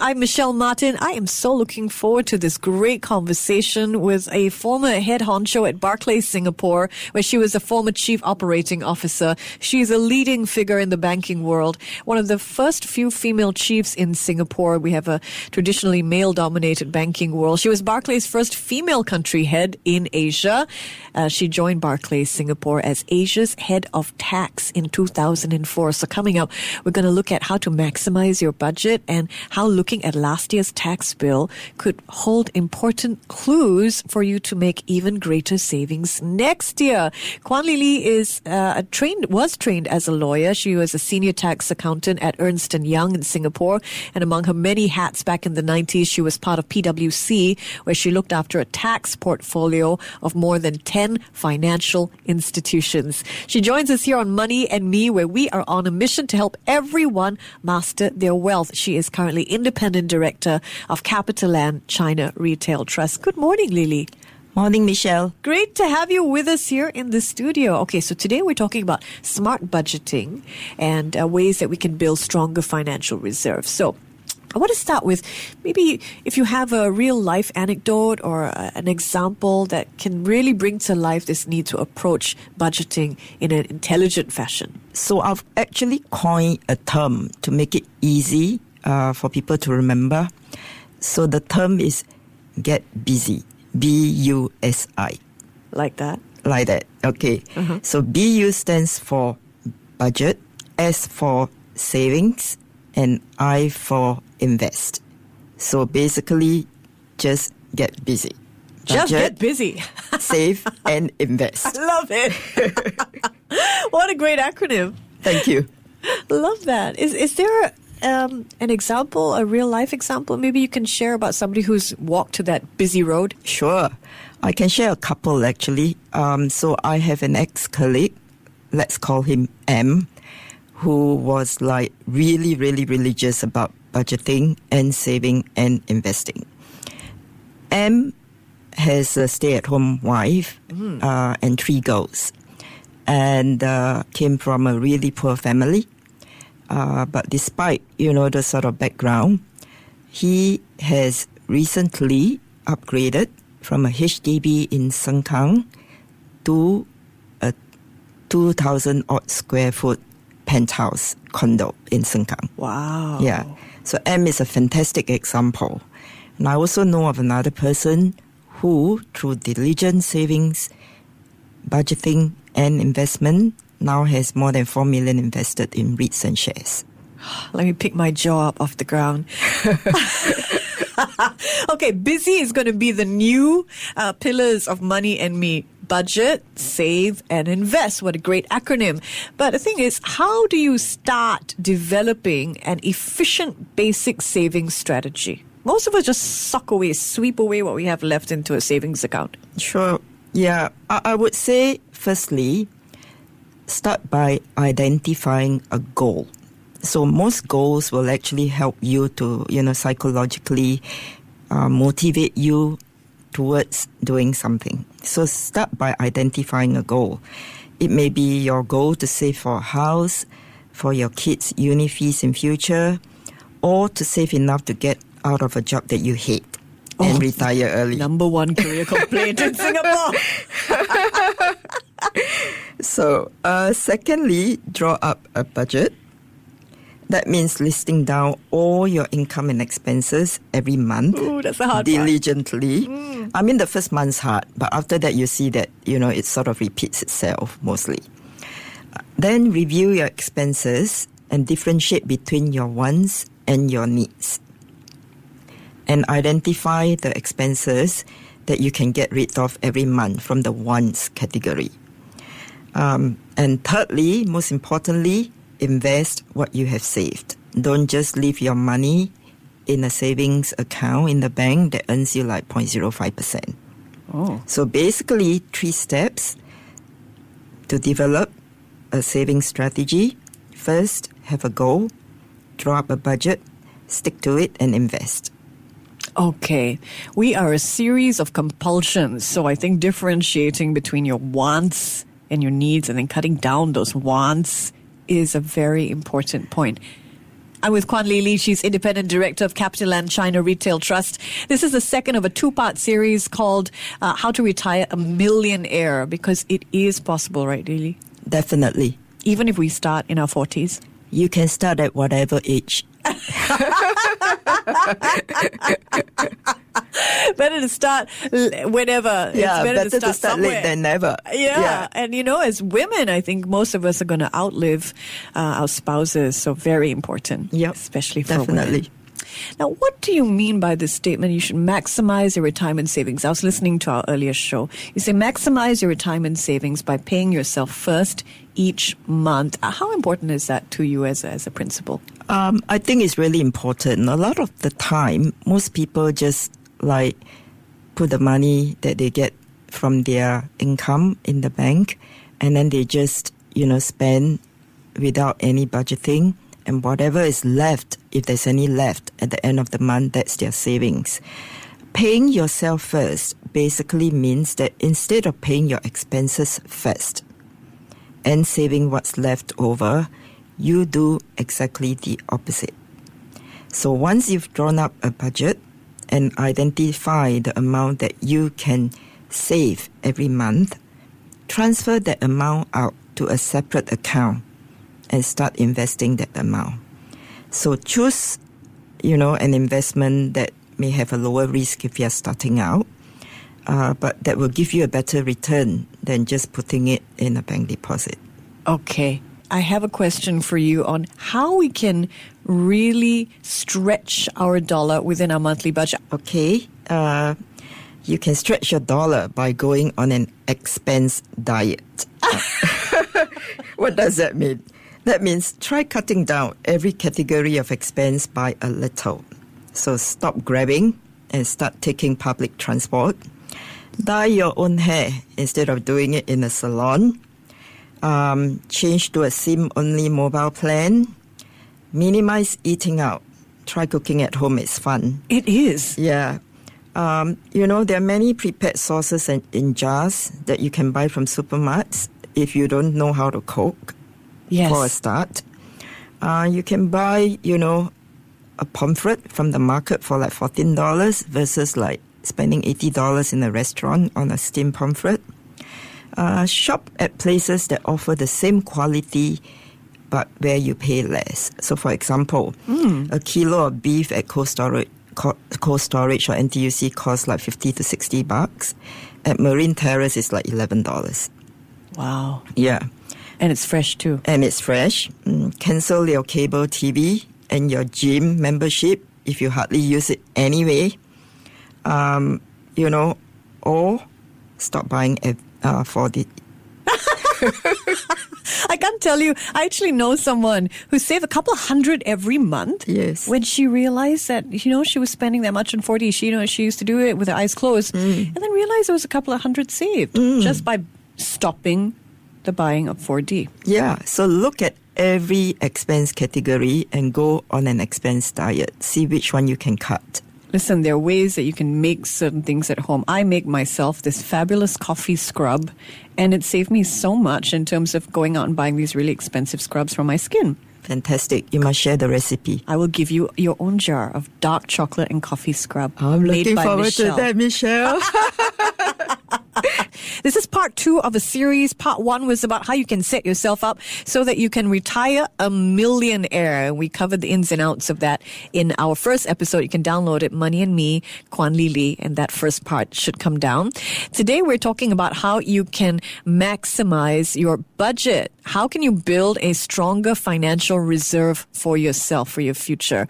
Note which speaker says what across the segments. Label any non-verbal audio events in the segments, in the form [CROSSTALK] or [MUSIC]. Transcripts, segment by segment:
Speaker 1: I'm Michelle Martin. I am so looking forward to this great conversation with a former head honcho at Barclays Singapore, where she was a former chief operating officer. She's a leading figure in the banking world, one of the first few female chiefs in Singapore. We have a traditionally male dominated banking world. She was Barclays' first female country head in Asia. Uh, she joined Barclays Singapore as Asia's head of tax in 2004. So coming up, we're going to look at how to maximize your budget and how looking at last year's tax bill could hold important clues for you to make even greater savings next year. Kwan Lili is uh, trained, was trained as a lawyer. She was a senior tax accountant at Ernst & Young in Singapore. And among her many hats back in the 90s, she was part of PwC, where she looked after a tax portfolio of more than 10 financial institutions. She joins us here on Money and Me, where we are on a mission to help everyone master their wealth. She is currently independent Independent Director of CapitaLand China Retail Trust. Good morning, Lily.
Speaker 2: Morning, Michelle.
Speaker 1: Great to have you with us here in the studio. Okay, so today we're talking about smart budgeting and uh, ways that we can build stronger financial reserves. So, I want to start with maybe if you have a real life anecdote or a, an example that can really bring to life this need to approach budgeting in an intelligent fashion.
Speaker 2: So, I've actually coined a term to make it easy uh, for people to remember. So the term is get busy. B U S I.
Speaker 1: Like that?
Speaker 2: Like that. Okay. Uh-huh. So BU stands for budget, S for savings, and I for invest. So basically, just get busy.
Speaker 1: Budget, just get busy. [LAUGHS]
Speaker 2: save and invest.
Speaker 1: I love it. [LAUGHS] what a great acronym.
Speaker 2: Thank you.
Speaker 1: Love that. Is is there um, an example, a real life example, maybe you can share about somebody who's walked to that busy road?
Speaker 2: Sure. I can share a couple actually. Um, so I have an ex colleague, let's call him M, who was like really, really religious about budgeting and saving and investing. M has a stay at home wife mm. uh, and three girls and uh, came from a really poor family. Uh, but despite you know the sort of background, he has recently upgraded from a HDB in Sengkang to a 2,000 odd square foot penthouse condo in Sengkang.
Speaker 1: Wow.
Speaker 2: Yeah. So M is a fantastic example. And I also know of another person who, through diligent savings, budgeting, and investment, now has more than 4 million invested in REITs and shares. [GASPS]
Speaker 1: Let me pick my jaw up off the ground. [LAUGHS] okay, busy is going to be the new uh, pillars of money and me budget, save, and invest. What a great acronym. But the thing is, how do you start developing an efficient basic savings strategy? Most of us just suck away, sweep away what we have left into a savings account.
Speaker 2: Sure. Yeah. I, I would say, firstly, start by identifying a goal. So most goals will actually help you to, you know, psychologically uh, motivate you towards doing something. So start by identifying a goal. It may be your goal to save for a house, for your kids' uni fees in future, or to save enough to get out of a job that you hate and oh, retire early.
Speaker 1: Number one career complaint in [LAUGHS] Singapore. [LAUGHS]
Speaker 2: so, uh, secondly, draw up a budget. That means listing down all your income and expenses every month.
Speaker 1: Ooh, that's a hard
Speaker 2: diligently. Mm. I mean, the first month's hard, but after that, you see that you know it sort of repeats itself mostly. Then review your expenses and differentiate between your wants and your needs and identify the expenses that you can get rid of every month from the wants category. Um, and thirdly, most importantly, invest what you have saved. Don't just leave your money in a savings account in the bank that earns you like 0.05%. Oh. So basically, three steps to develop a saving strategy. First, have a goal, draw up a budget, stick to it and invest.
Speaker 1: Okay. We are a series of compulsions. So I think differentiating between your wants and your needs and then cutting down those wants is a very important point. I'm with Kwan Lee Lee. She's independent director of CapitaLand China Retail Trust. This is the second of a two-part series called uh, "How to Retire a Millionaire" because it is possible, right, Lily?
Speaker 2: Definitely.
Speaker 1: Even if we start in our forties,
Speaker 2: you can start at whatever age. [LAUGHS]
Speaker 1: better to start whenever.
Speaker 2: Yeah,
Speaker 1: it's better,
Speaker 2: better
Speaker 1: to start,
Speaker 2: to start late than never.
Speaker 1: Yeah.
Speaker 2: Yeah.
Speaker 1: and you know, as women, I think most of us are going to outlive uh, our spouses. So very important.
Speaker 2: Yeah,
Speaker 1: especially for
Speaker 2: definitely.
Speaker 1: women. Now, what do you mean by this statement? You should maximize your retirement savings. I was listening to our earlier show. You say maximize your retirement savings by paying yourself first each month. Uh, How important is that to you as a, as a principal?
Speaker 2: Um, I think it's really important. A lot of the time, most people just like put the money that they get from their income in the bank, and then they just you know spend without any budgeting, and whatever is left, if there's any left at the end of the month, that's their savings. Paying yourself first basically means that instead of paying your expenses first and saving what's left over, you do exactly the opposite. So once you've drawn up a budget and identify the amount that you can save every month, transfer that amount out to a separate account and start investing that amount. So choose, you know, an investment that may have a lower risk if you're starting out, uh, but that will give you a better return than just putting it in a bank deposit.
Speaker 1: Okay. I have a question for you on how we can really stretch our dollar within our monthly budget.
Speaker 2: Okay, uh, you can stretch your dollar by going on an expense diet. [LAUGHS] what does that mean? That means try cutting down every category of expense by a little. So stop grabbing and start taking public transport. Dye your own hair instead of doing it in a salon. Um, change to a SIM only mobile plan. Minimize eating out. Try cooking at home, it's fun.
Speaker 1: It is.
Speaker 2: Yeah. Um, you know, there are many prepared sauces and in jars that you can buy from supermarkets if you don't know how to cook
Speaker 1: Yes.
Speaker 2: for a start. Uh, you can buy, you know, a pomfret from the market for like $14 versus like spending $80 in a restaurant on a steamed pomfret. Uh, shop at places that offer the same quality but where you pay less. So, for example, a kilo of beef at cold storage, cold storage or NTUC costs like 50 to 60 bucks. At Marine Terrace, it's like $11.
Speaker 1: Wow.
Speaker 2: Yeah
Speaker 1: And it's fresh too.
Speaker 2: and it's fresh. Mm, cancel your cable TV and your gym membership if you hardly use it anyway. Um, you know, or stop buying uh, for the. [LAUGHS] [LAUGHS]
Speaker 1: I can't tell you. I actually know someone who saved a couple hundred every month.
Speaker 2: Yes.
Speaker 1: When she realized that, you know, she was spending that much on 4D, she, you know, she used to do it with her eyes closed
Speaker 2: Mm.
Speaker 1: and then realized there was a couple of hundred saved just by stopping the buying of 4D.
Speaker 2: Yeah, so look at every expense category and go on an expense diet. See which one you can cut.
Speaker 1: Listen, there are ways that you can make certain things at home. I make myself this fabulous coffee scrub, and it saved me so much in terms of going out and buying these really expensive scrubs for my skin.
Speaker 2: Fantastic. You must share the recipe.
Speaker 1: I will give you your own jar of dark chocolate and coffee scrub.
Speaker 2: I'm
Speaker 1: made
Speaker 2: looking
Speaker 1: by
Speaker 2: forward
Speaker 1: Michelle.
Speaker 2: to that, Michelle. [LAUGHS] [LAUGHS] [LAUGHS]
Speaker 1: This is part two of a series. Part one was about how you can set yourself up so that you can retire a millionaire. We covered the ins and outs of that in our first episode. You can download it, Money and Me, Kwan Lili, and that first part should come down. Today we're talking about how you can maximize your budget. How can you build a stronger financial reserve for yourself, for your future?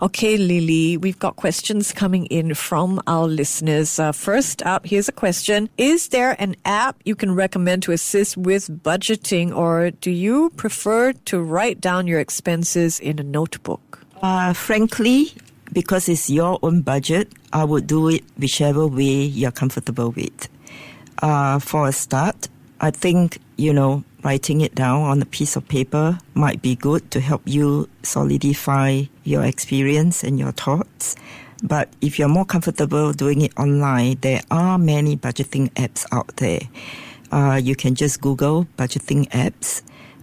Speaker 1: Okay, Lily, we've got questions coming in from our listeners. Uh, first up, here's a question. Is there an app you can recommend to assist with budgeting or do you prefer to write down your expenses in a notebook?
Speaker 2: Uh, frankly, because it's your own budget, I would do it whichever way you're comfortable with. Uh, for a start, I think, you know, writing it down on a piece of paper might be good to help you solidify your experience and your thoughts. But if you're more comfortable doing it online, there are many budgeting apps out there. Uh, you can just Google budgeting apps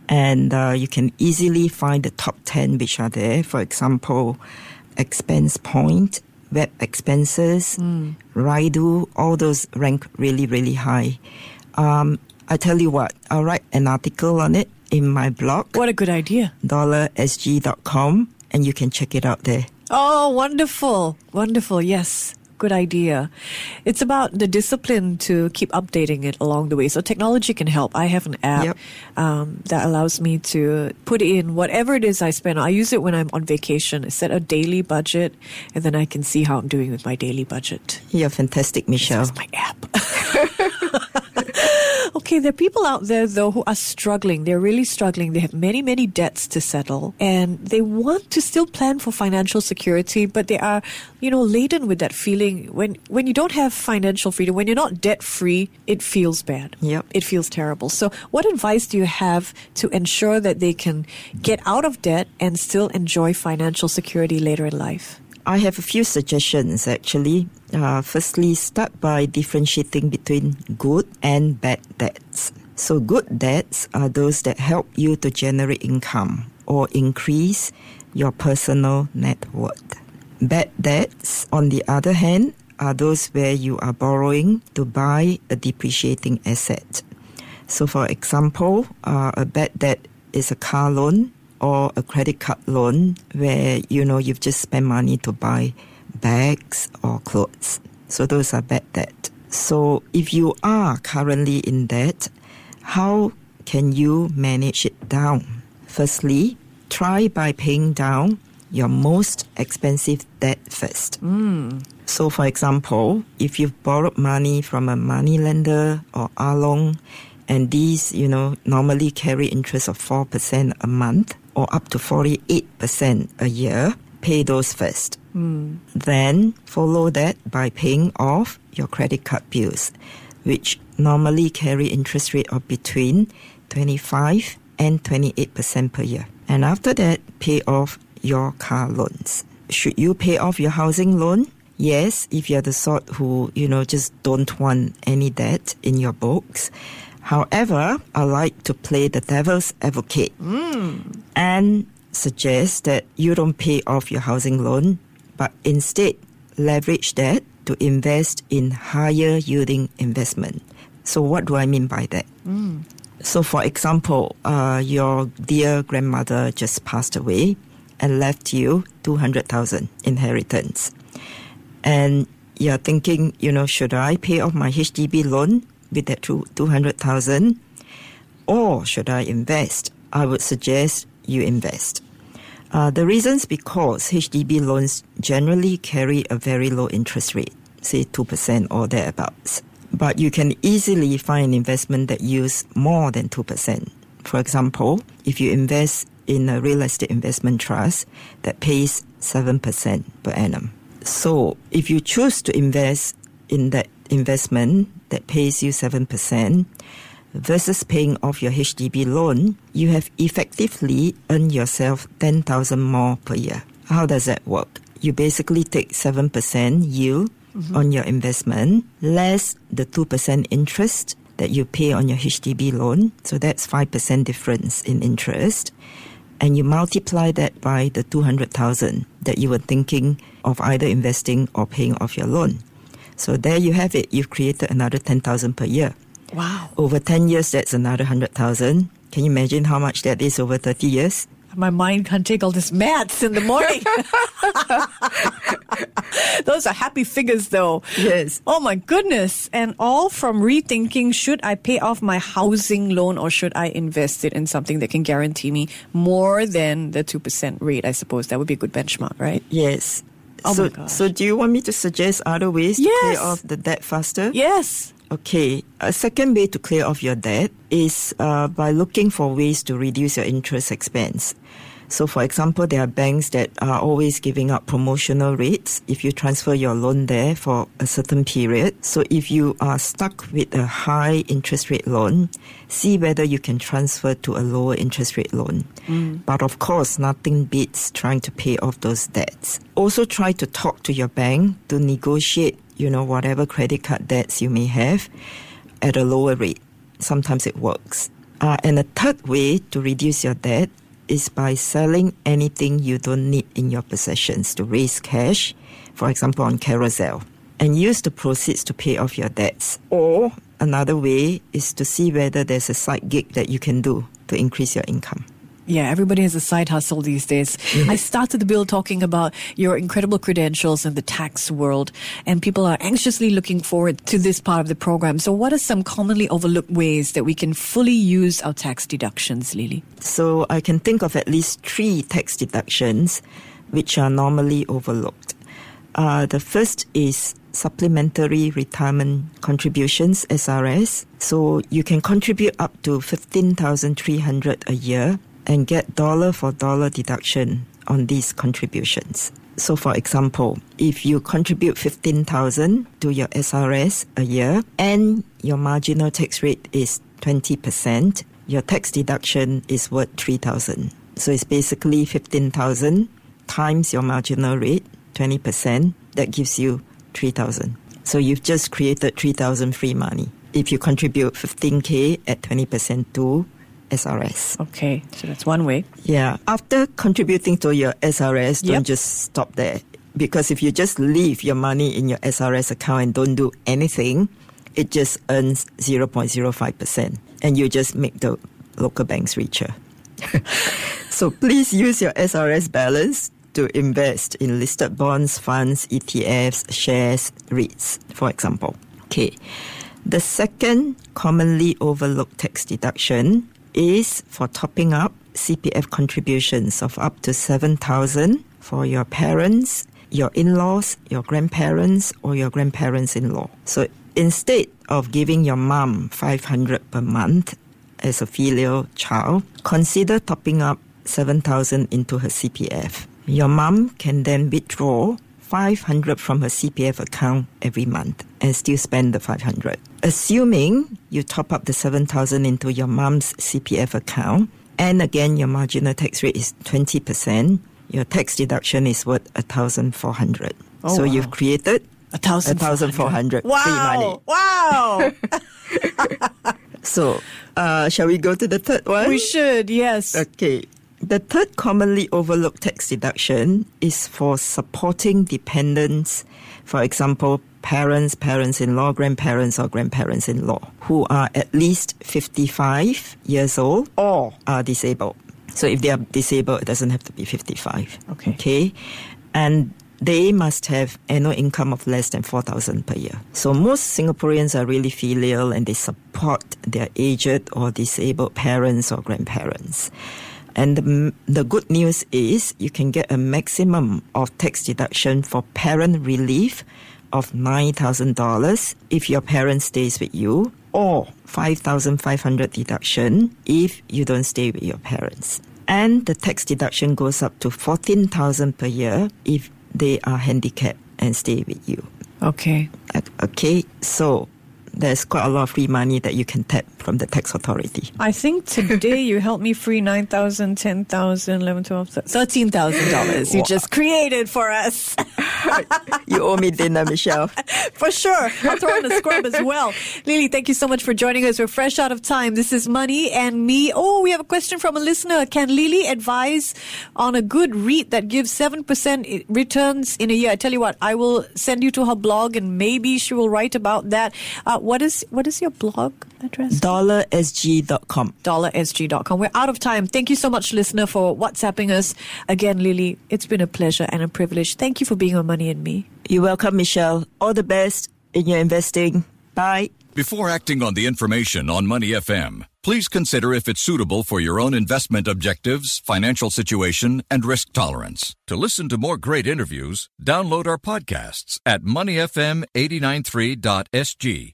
Speaker 2: and uh, you can easily find the top 10 which are there. For example, Expense Point, Web Expenses, mm. Raido, all those rank really, really high. Um, I tell you what, I'll write an article on it in my blog.
Speaker 1: What a good idea.
Speaker 2: dollarsg.com and you can check it out there.
Speaker 1: Oh, wonderful. Wonderful. Yes. Good idea. It's about the discipline to keep updating it along the way. So technology can help. I have an app yep. um, that allows me to put in whatever it is I spend. I use it when I'm on vacation. I set a daily budget, and then I can see how I'm doing with my daily budget.
Speaker 2: You're fantastic, Michelle.
Speaker 1: This my app. [LAUGHS] [LAUGHS] okay, there are people out there though who are struggling. They're really struggling. They have many, many debts to settle and they want to still plan for financial security, but they are, you know, laden with that feeling when when you don't have financial freedom, when you're not debt free, it feels bad.
Speaker 2: Yep.
Speaker 1: It feels terrible. So what advice do you have to ensure that they can get out of debt and still enjoy financial security later in life?
Speaker 2: I have a few suggestions actually. Uh, firstly, start by differentiating between good and bad debts. So, good debts are those that help you to generate income or increase your personal net worth. Bad debts, on the other hand, are those where you are borrowing to buy a depreciating asset. So, for example, uh, a bad debt is a car loan or a credit card loan where you know you've just spent money to buy bags or clothes. So those are bad debt. So if you are currently in debt, how can you manage it down? Firstly, try by paying down your most expensive debt first.
Speaker 1: Mm.
Speaker 2: So, for example, if you've borrowed money from a money lender or Along, and these, you know, normally carry interest of 4% a month, or up to 48% a year, pay those first.
Speaker 1: Mm.
Speaker 2: Then follow that by paying off your credit card bills, which normally carry interest rate of between 25 and 28% per year. And after that, pay off your car loans. Should you pay off your housing loan? Yes, if you're the sort who, you know, just don't want any debt in your books. However, I like to play the devil's advocate
Speaker 1: mm.
Speaker 2: and suggest that you don't pay off your housing loan, but instead leverage that to invest in higher yielding investment. So, what do I mean by that?
Speaker 1: Mm.
Speaker 2: So, for example, uh, your dear grandmother just passed away and left you 200,000 inheritance. And you're thinking, you know, should I pay off my HDB loan with that 200,000 or should I invest? I would suggest you invest. Uh, the reasons because HDB loans generally carry a very low interest rate, say 2% or thereabouts. But you can easily find an investment that yields more than 2%. For example, if you invest in a real estate investment trust that pays 7% per annum. So if you choose to invest in that investment that pays you 7% versus paying off your HDB loan, you have effectively earned yourself 10,000 more per year. How does that work? You basically take 7% yield mm-hmm. on your investment less the 2% interest that you pay on your HDB loan. So that's 5% difference in interest. And you multiply that by the 200,000 that you were thinking of either investing or paying off your loan. So there you have it. You've created another 10,000 per year.
Speaker 1: Wow.
Speaker 2: Over 10 years, that's another 100,000. Can you imagine how much that is over 30 years?
Speaker 1: My mind can't take all this maths in the morning. [LAUGHS] Those are happy figures, though.
Speaker 2: Yes.
Speaker 1: Oh my goodness. And all from rethinking should I pay off my housing loan or should I invest it in something that can guarantee me more than the 2% rate? I suppose that would be a good benchmark, right?
Speaker 2: Yes.
Speaker 1: Oh
Speaker 2: so, so do you want me to suggest other ways to
Speaker 1: Yes.
Speaker 2: clear off the debt faster?
Speaker 1: Yes.
Speaker 2: Okay. A second way to clear off your debt is uh, by looking for ways to reduce your interest expense. So, for example, there are banks that are always giving out promotional rates if you transfer your loan there for a certain period. So, if you are stuck with a high interest rate loan, see whether you can transfer to a lower interest rate loan. But of course, nothing beats trying to pay off those debts. Also, try to talk to your bank to negotiate, you know, whatever credit card debts you may have at a lower rate. Sometimes it works. Uh, and a third way to reduce your debt is by selling anything you don't need in your possessions to raise cash, for example, on Carousell, and use the proceeds to pay off your debts. Or another way is to see whether there's a side gig that you can do to increase your income.
Speaker 1: Yeah, everybody has a side hustle these days. I started the bill talking about your incredible credentials in the tax world, and people are anxiously looking forward to this part of the program. So, what are some commonly overlooked ways that we can fully use our tax deductions, Lily?
Speaker 2: So I can think of at least three tax deductions which are normally overlooked. Uh, the first is supplementary retirement contributions, SRS. So you can contribute up to 15,300 a year and get dollar for dollar deduction on these contributions. So for example, if you contribute 15,000 to your SRS a year and your marginal tax rate is 20%, your tax deduction is worth 3,000. So it's basically 15,000 times your marginal rate, 20%, that gives you 3,000. So you've just created 3,000 free money if you contribute 15K at 20% to SRS.
Speaker 1: Okay, so that's one way.
Speaker 2: Yeah. After contributing to your SRS,
Speaker 1: Yep.
Speaker 2: don't just stop there. Because if you just leave your money in your SRS account and don't do anything, it just earns 0.05%. And you just make the local banks richer. [LAUGHS] so please use your SRS balance to invest in listed bonds, funds, ETFs, shares, REITs, for example. Okay. The second commonly overlooked tax deduction is for topping up CPF contributions of up to 7,000 for your parents, your in-laws, your grandparents or your grandparents-in-law. So instead of giving your mom 500 per month as a filial child, consider topping up 7,000 into her CPF. Your mom can then withdraw 500 from her CPF account every month and still spend the 500. Assuming you top up the 7,000 into your mom's CPF account and again your marginal tax rate is 20%, your tax deduction is worth 1,400.
Speaker 1: Oh,
Speaker 2: so
Speaker 1: wow.
Speaker 2: you've created
Speaker 1: A thousand.
Speaker 2: 1,400 free money.
Speaker 1: Wow! Wow! [LAUGHS]
Speaker 2: So, uh, shall we go to the third one?
Speaker 1: we should, yes.
Speaker 2: Okay. The third commonly overlooked tax deduction is for supporting dependents, for example, parents, parents in law, grandparents, or grandparents in law, who are at least 55 years old or are disabled. So if they are disabled, it doesn't have to be 55.
Speaker 1: Okay.
Speaker 2: Okay. And they must have annual income of less than 4,000 per year. So most Singaporeans are really filial and they support their aged or disabled parents or grandparents. And the, the good news is you can get a maximum of tax deduction for parent relief of $9,000 if your parent stays with you or 5,500 deduction if you don't stay with your parents. And the tax deduction goes up to 14,000 per year if they are handicapped and stay with you.
Speaker 1: Okay.
Speaker 2: Uh, Okay, so there's quite a lot of free money that you can tap from the tax authority.
Speaker 1: I think today you helped me free 9,000, 10,000, 11, 12, $13,000 you
Speaker 2: Wow.
Speaker 1: just created for us. [LAUGHS]
Speaker 2: you owe me dinner, Michelle. [LAUGHS]
Speaker 1: for sure. I'll throw in a scrub as well. Lily, thank you so much for joining us. We're fresh out of time. This is Money and Me. Oh, we have a question from a listener. Can Lily advise on a good REIT that gives 7% returns in a year? I tell you what, I will send you to her blog and maybe she will write about that. Uh, what is what is your blog address?
Speaker 2: DollarSG.com.
Speaker 1: dollarsg.com. We're out of time. Thank you so much, listener, for WhatsApping us. Again, Lily, it's been a pleasure and a privilege. Thank you for being on Money and Me.
Speaker 2: You're welcome, Michelle. All the best in your investing. Bye.
Speaker 3: Before acting on the information on Money FM, please consider if it's suitable for your own investment objectives, financial situation, and risk tolerance. To listen to more great interviews, download our podcasts at moneyfm893.sg